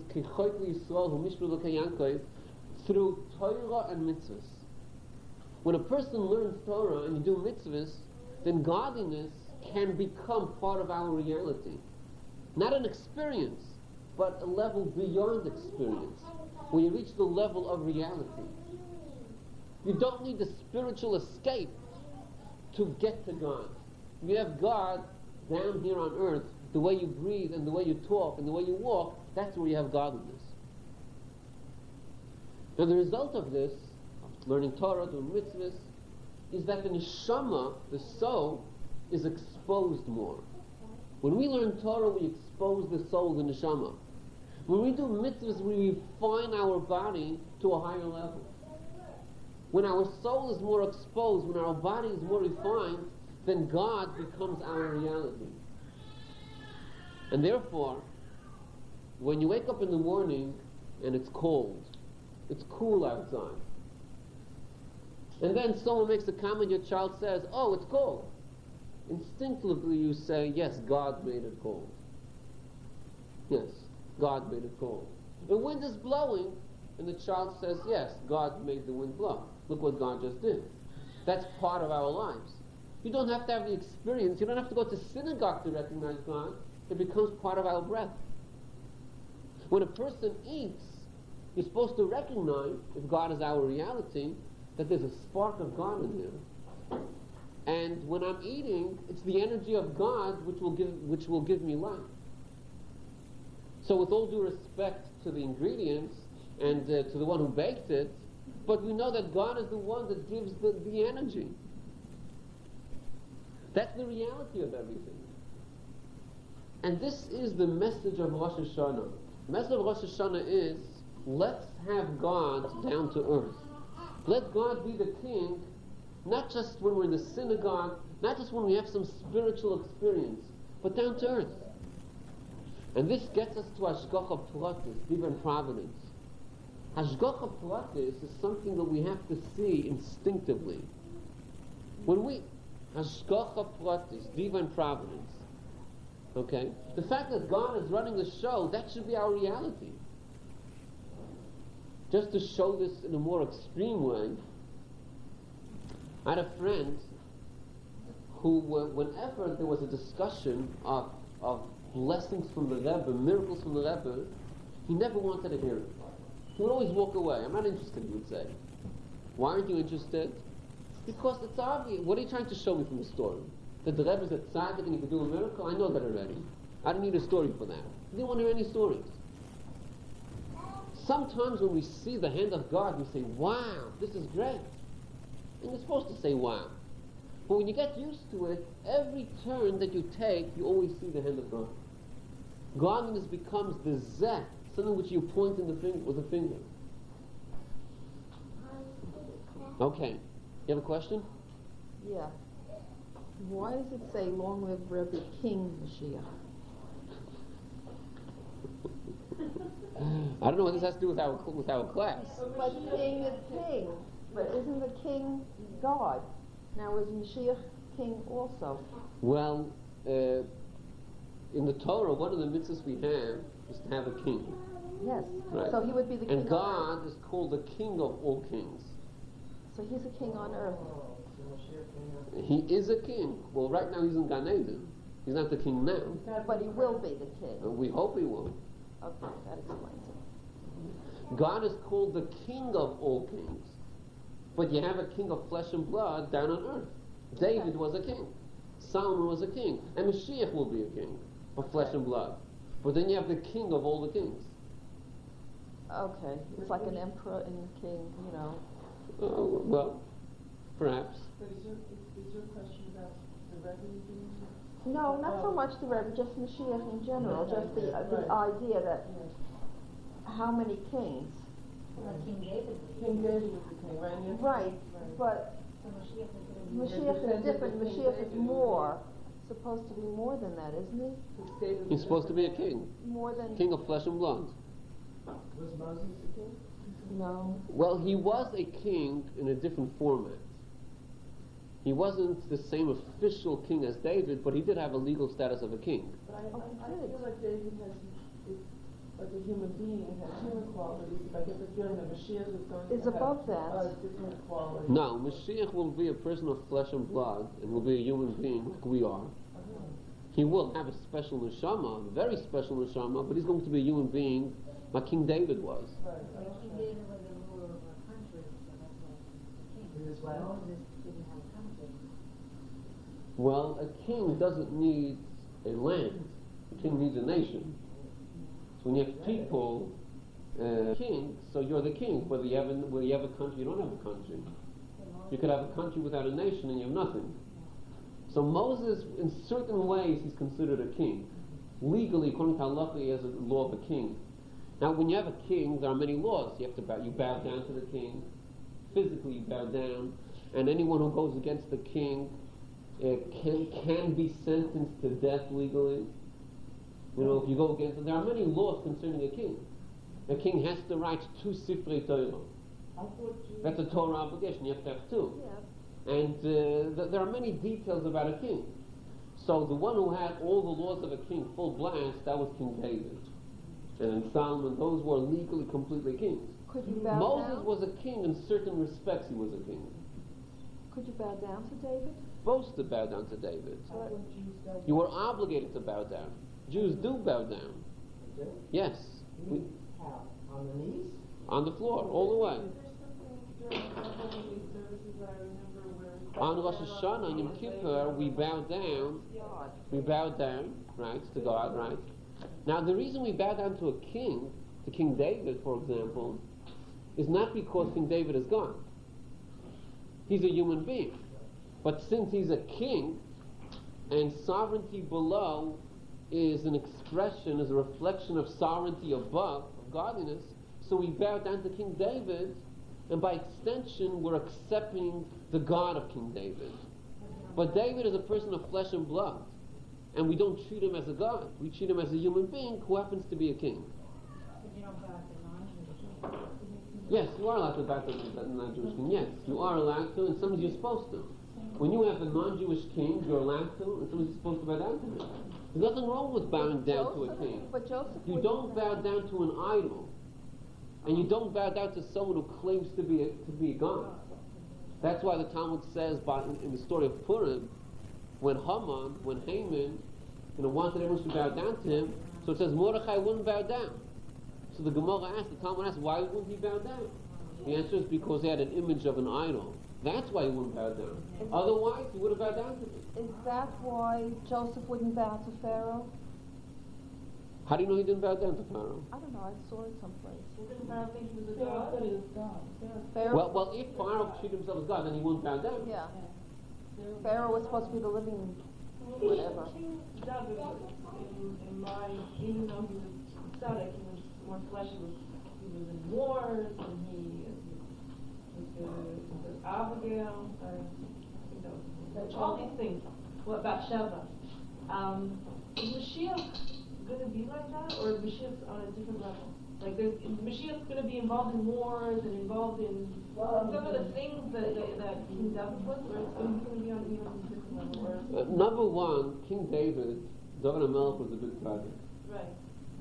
through Torah and mitzvahs. When a person learns Torah and you do mitzvahs, then godliness can become part of our reality. Not an experience, but a level beyond experience, where you reach the level of reality. You don't need a spiritual escape to get to God. You have God down here on earth, the way you breathe and the way you talk and the way you walk, that's where you have godliness. Now the result of this, learning Torah, doing mitzvahs, is that the neshama, the soul, is exposed more. When we learn Torah, we expose the soul, the neshama. When we do mitzvahs, we refine our body to a higher level. When our soul is more exposed, when our body is more refined, then God becomes our reality. And therefore, when you wake up in the morning and it's cold, it's cool outside, and then someone makes a comment, your child says, oh, it's cold. Instinctively you say, yes, God made it cold. Yes. God made it cold. The wind is blowing, and the child says, Yes, God made the wind blow. Look what God just did. That's part of our lives. You don't have to have the experience. You don't have to go to synagogue to recognize God. It becomes part of our breath. When a person eats, you're supposed to recognize, if God is our reality, that there's a spark of God in there. And when I'm eating, it's the energy of God which will give, which will give me life. So with all due respect to the ingredients and uh, to the one who baked it, but we know that God is the one that gives the, the energy. That's the reality of everything. And this is the message of Rosh Hashanah. The message of Rosh Hashanah is, let's have God down to earth. Let God be the king, not just when we're in the synagogue, not just when we have some spiritual experience, but down to earth. And this gets us to Hashgacha Pratis, divine providence. Hashgacha pratis is something that we have to see instinctively. When we Hashgacha pratis, divine providence, okay, the fact that God is running the show, that should be our reality. Just to show this in a more extreme way, I had a friend who, whenever there was a discussion of, of blessings from the Rebbe, miracles from the Rebbe, he never wanted to hear it. He would always walk away. I'm not interested, he would say. Why aren't you interested? Because it's obvious. What are you trying to show me from the story? That the Rebbe is a tzaddik and he could do a miracle? I know that already. I don't need a story for that. He didn't want to hear any stories. Sometimes when we see the hand of God, we say, wow, this is great. And you're supposed to say, wow. But when you get used to it, every turn that you take, you always see the hand of God. Godliness becomes the zeh, something which you point in the finger with a finger. Okay. You have a question? Yeah. Why does it say long live Rebbe King Mashiach? I don't know what this has to do with our with our class. But king is king. But isn't the king God? Now is Mashiach king also? Well, uh, in the Torah, one of the mitzvahs we have is to have a king. Yes. Right. So he would be the king And God is called the king of all kings. So he's a king on earth. He is a king. Well, right now he's in Gan Eden. He's not the king now. But he will be the king. And we hope he will. Okay, that explains it. God is called the king of all kings. But you have a king of flesh and blood down on earth. David was a king. Solomon was a king. And Mashiach will be a king of flesh and blood. But then you have the king of all the kings. Okay, it's like an emperor and a king, you know. Uh, well, perhaps. But is your, is, is your question about the Rebbe being? No, not so much the Rebbe, just Mashiach in general, just the, uh, the idea that how many kings? King David was the king, right? And yes- Right, but Mashiach is different, Mashiach is more, supposed to be more than that, isn't he? David He's supposed to be a king. More than, King of flesh and blood. Was Moses the king? no. Well, he was a king in a different format. He wasn't the same official king as David, but he did have a legal status of a king. But I, Oh, I, I feel like David has, is, like a human being, has human qualities, but I get the feeling that Mashiach is going to Is have above that. a different quality. No, Mashiach will be a person of flesh and blood, and will be a human being like we are. He will have a special neshama, a very special neshama, but he's going to be a human being like King David was. Right, okay. He was what? Well, a king doesn't need a land. A king needs a nation. So when you have people, uh, king, so you're the king. Whether you have a, whether you have a country, you don't have a country. You could have a country without a nation, and you have nothing. So Moses, in certain ways, he's considered a king. Legally, according to halacha, he has a law of a king. Now, when you have a king, there are many laws. You have to bow, you bow down to the king. Physically, you bow down, and anyone who goes against the king uh, can can be sentenced to death legally. You know, if you go against, there are many laws concerning a king. A king has to write two sifrei Torah. That's a Torah obligation. You have to have two. Yeah. And uh, th- there are many details about a king. So the one who had all the laws of a king full blast, that was King David. And Solomon, those were legally completely kings. Could you bow Moses down? was a king in certain respects. He was a king. Could you bow down to David? Supposed to bow down to David. But- You were obligated to bow down. Jews do bow down. Yes, we, How? On the knees? on the floor, all the way. On Rosh Hashanah, Yom Kippur, we bow down. We bow down, right, to God, right. Now, the reason we bow down to a king, to King David, for example, is not because King David is gone. He's a human being. But since he's a king, and sovereignty below is an expression, is a reflection of sovereignty above, of godliness, so we bow down to King David, and by extension, we're accepting the God of King David. But David is a person of flesh and blood, and we don't treat him as a God. We treat him as a human being who happens to be a king. Yes, you are allowed to bow to the non-Jewish king. Yes, you are allowed to, and sometimes you're supposed to. When you have a non-Jewish king, you're allowed to, and sometimes you're supposed to bow down to him. There's nothing wrong with bowing down to a king. But Joseph You don't bow down to an idol, and you don't bow down to someone who claims to be a, to be a god. That's why the Talmud says, by, in, in the story of Purim, when Haman, when Haman, you know, wanted everyone to bow down to him, so it says Mordechai wouldn't bow down. So the Gemara asked, the Talmud asked, why wouldn't he bow down? The answer is because he had an image of an idol. That's why he wouldn't bow down. Otherwise, he would have bowed down to him. Is that why Joseph wouldn't bow to Pharaoh? How do you know he didn't bow down to Pharaoh? I don't know, I saw it someplace. Didn't Pharaoh think he was a god? Pharaoh said he was God. Pharaoh- Pharaoh, Well, well, if Pharaoh treated himself as God, then he wouldn't bow down. yeah, Pharaoh was supposed to be the living whatever. King in, in my, even though he was tzaddik, he was more fleshy, he was, he was in wars, and he, with the, with Abigail, or, you know, all these things. What about Sheva? Um, is Mashiach gonna be like that, or is Mashiach on a different level? Like, there's, is Mashiach gonna be involved in wars and involved in some of the things that, that, that King David was, or is he gonna be on even a different level, or? Uh, number one, King David, David HaMelech was a big project. Right.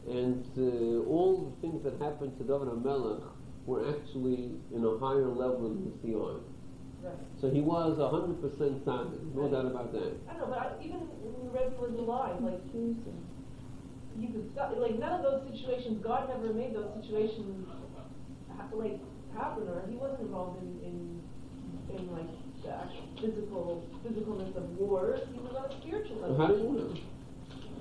And uh, all the things that happened to David HaMelech were actually in a higher level than the CR. Right. So he was 100% tzaddik, no doubt about that. I don't know, but I, even when the Rebbe was alive, like, you could stop, like, none of those situations, God never made those situations, ha- like, happen, or he wasn't involved in, in, in like, the actual physical, physicalness of wars, he was on a spiritual level. How do you know?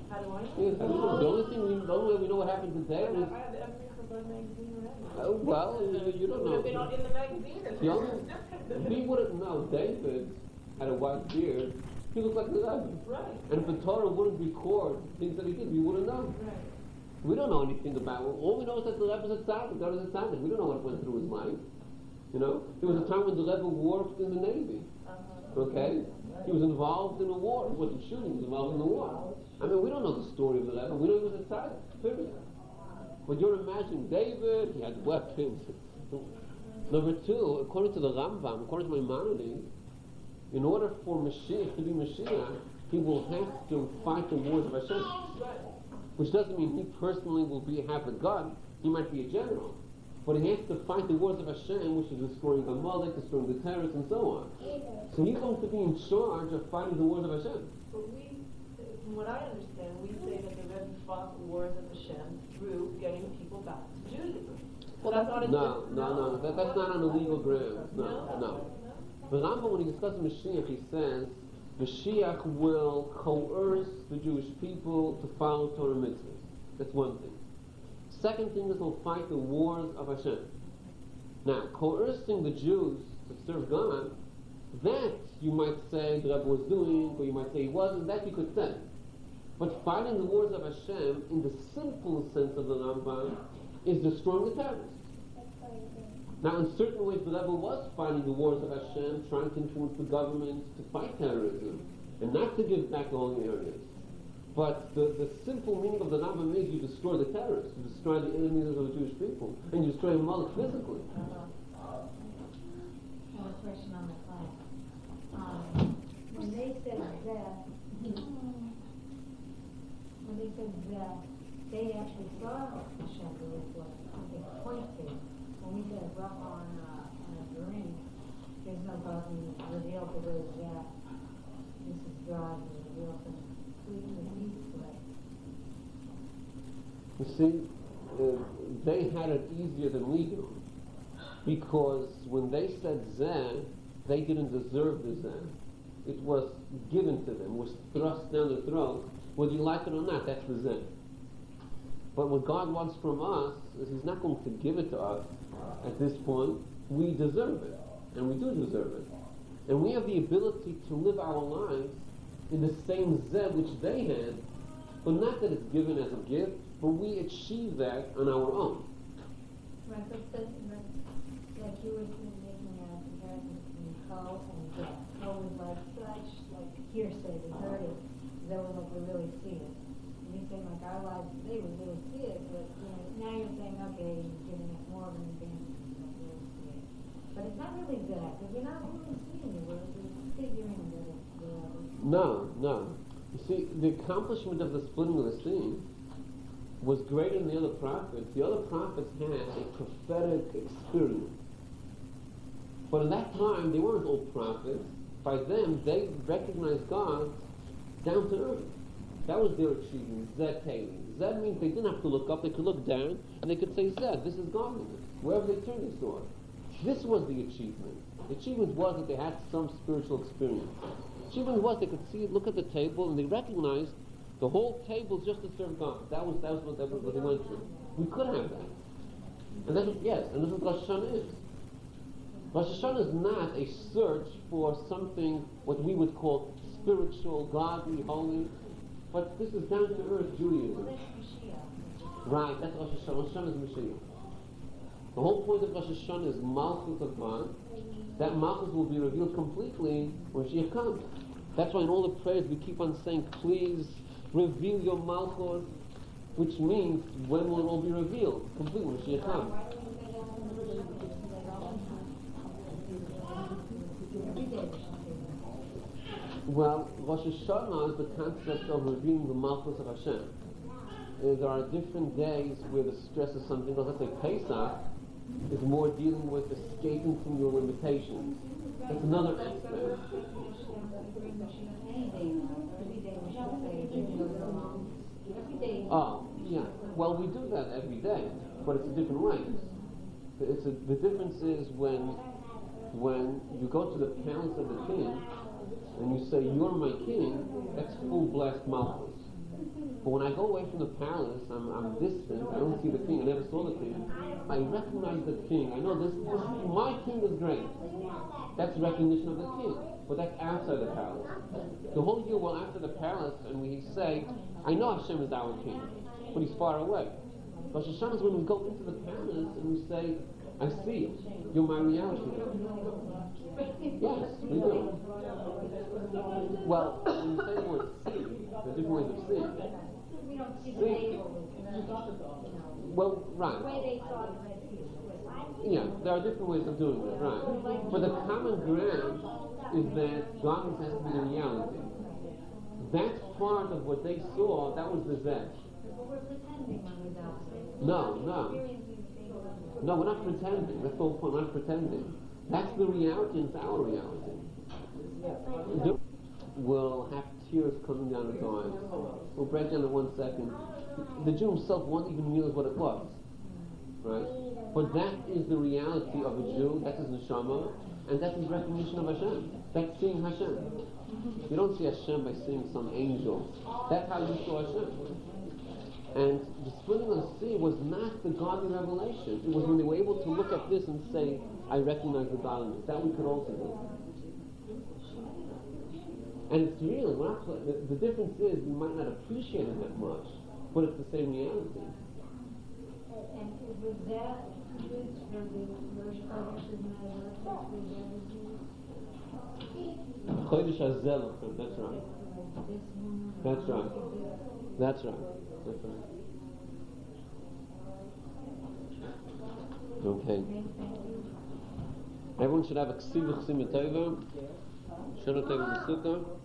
How do I know? Yes, how do you know? The only thing we, only we know what happened to I is, have, I have every Chabad magazine already. uh, well, you, you don't would have been on, in the magazine, The only, we wouldn't know. David had a white beard. He looked like the Rebbe. Right, And if the Torah wouldn't record things that he did, we wouldn't know. right. We don't know anything about it. All we know is that the Rebbe was a tzaddik, God was a tzaddik. We don't know what went through his mind. You know? There was a time when the Rebbe worked in the Navy. Uh-huh. Okay? He was involved in a war. He wasn't shooting, he was involved in the war. I mean, we don't know the story of the Rebbe. We know he was a tzaddik, period. But you're imagining David, he had weapons. Number two, according to the Rambam, according to Maimonides, in order for Mashiach to be Mashiach, he will have to fight the wars of Hashem. Which doesn't mean he personally will be half a god. He might be a general. But he has to fight the wars of Hashem, which is destroying Amalek, destroying the terrorists, and so on. So he's going to be in charge of fighting the wars of Hashem. But we, from what I understand, we say that the Rebbe fought the wars of Hashem through getting people back to Judaism. Well, that's not a No, different- no, no, that, that's not on the legal grounds. No, No? no. The Rambam, when he discusses Mashiach, he says Mashiach will coerce the Jewish people to follow Torah mitzvahs. That's one thing. Second thing is he'll fight the wars of Hashem. Now, coercing the Jews to serve God, that you might say the Rebbe was doing, or you might say he wasn't, that you could say. But fighting the wars of Hashem, in the simple sense of the Rambam, is destroying the terrorists. Now, in certain ways, the Rebbe was fighting the wars of Hashem, trying to influence the government to fight terrorism, and not to give back all the areas. But the, the simple meaning of the Rambam is you destroy the terrorists, you destroy the enemies of the Jewish people, and you destroy them all physically. Have a question on the class. Um, when they said that, when they said that, they actually saw Hashem they pointed. When we get rough on, uh, on a drink, there's no God revealed to those that this is God, revealed the meat plate. You see, uh, they had it easier than we do. Because when they said Zeh, they didn't deserve the Zeh. It was given to them, was thrust down their throat. Whether you like it or not, that's the Zeh. But what God wants from us is He's not going to give it to us at this point. We deserve it. And we do deserve it. And we have the ability to live our lives in the same Zeh which they had, but not that it's given as a gift, but we achieve that on our own. Right, but like you were making a comparison between Ko and Zeh. Ko was like such, like hearsay, we heard it, Zeh was like we really see it. And you're saying like our lives today, we really see it, but, you know, now you're saying, okay, you're giving us more of an That. No, no. You see, the accomplishment of the splitting of the sea was greater than the other prophets. The other prophets had a prophetic experience. But at that time, they weren't all prophets. By them, they recognized God down to earth. That was their achievement, Zeh Taling. Zeh means they didn't have to look up, they could look down, and they could say, Zeh, this is godliness. Wherever they turned, they saw it. This was the achievement. The achievement was that they had some spiritual experience. The achievement was they could see, look at the table, and they recognized the whole table just to serve God. That was, that was what, that was what they went through. We could have that. And that's what, yes, and this is what Rosh Hashanah is. Rosh Hashanah is not a search for something what we would call spiritual, godly, holy, but this is down to earth Judaism. Well, that's Right, that's Rosh Hashanah. Rosh Hashanah is Mashiach. The whole point of Rosh Hashanah is Malchus of. That Malchus will be revealed completely when Mashiach comes. That's why in all the prayers we keep on saying, please reveal your Malchus, which means when will it all be revealed? Completely when Mashiach comes. Well, Rosh Hashanah is the concept of revealing the Malchus of Hashem. Uh, there are different days where the stress is something else. Let's say Pesach is more dealing with escaping from your limitations. That's another aspect. Oh, yeah. Well, we do that every day, but it's a different way. It's a, the difference is when when you go to the palace of the king and you say, You're my king, that's full blast Malchus. But when I go away from the palace, I'm, I'm distant, I don't see the king, I never saw the king, I recognize the king. I know this, this my king is great. That's recognition of the king. But that's outside the palace. The whole year we're after the palace and we say, I know Hashem is our king, but he's far away. Rosh Hashanah is when we go into the palace and we say, I see you. You're my reality. Yes, we do. Well, when you say the word see, there are different ways of seeing. We don't see the See. table, you Well, the right. way they saw the Red Sea split. Yeah, there are different ways of doing it, right. But the common ground is that has to be the reality. That's part of what they saw, that was the Zeh. But we're pretending when we're down there. No, no. No, we're not pretending. That's the whole point. We're not pretending. That's the reality, it's our reality. We'll have tears coming down his eyes. We'll break down in one second. The Jew himself won't even realize what it was. Right? But that is the reality of a Jew. That's his neshama. And that's his recognition of Hashem. That's seeing Hashem. You don't see Hashem by seeing some angel. That's how you saw Hashem. And the splitting of the sea was not the godly revelation. It was when they were able to look at this and say, I recognize the godliness. That we could also do. And it's really, we're not, the, the difference is we might not appreciate it that much, but it's the same reality. And was that, for the first part, is not a reference to Chodesh that's right. That's right. That's right. That's right. Okay. Everyone should have a ksiv chsimitova. Should have taken the sukkah.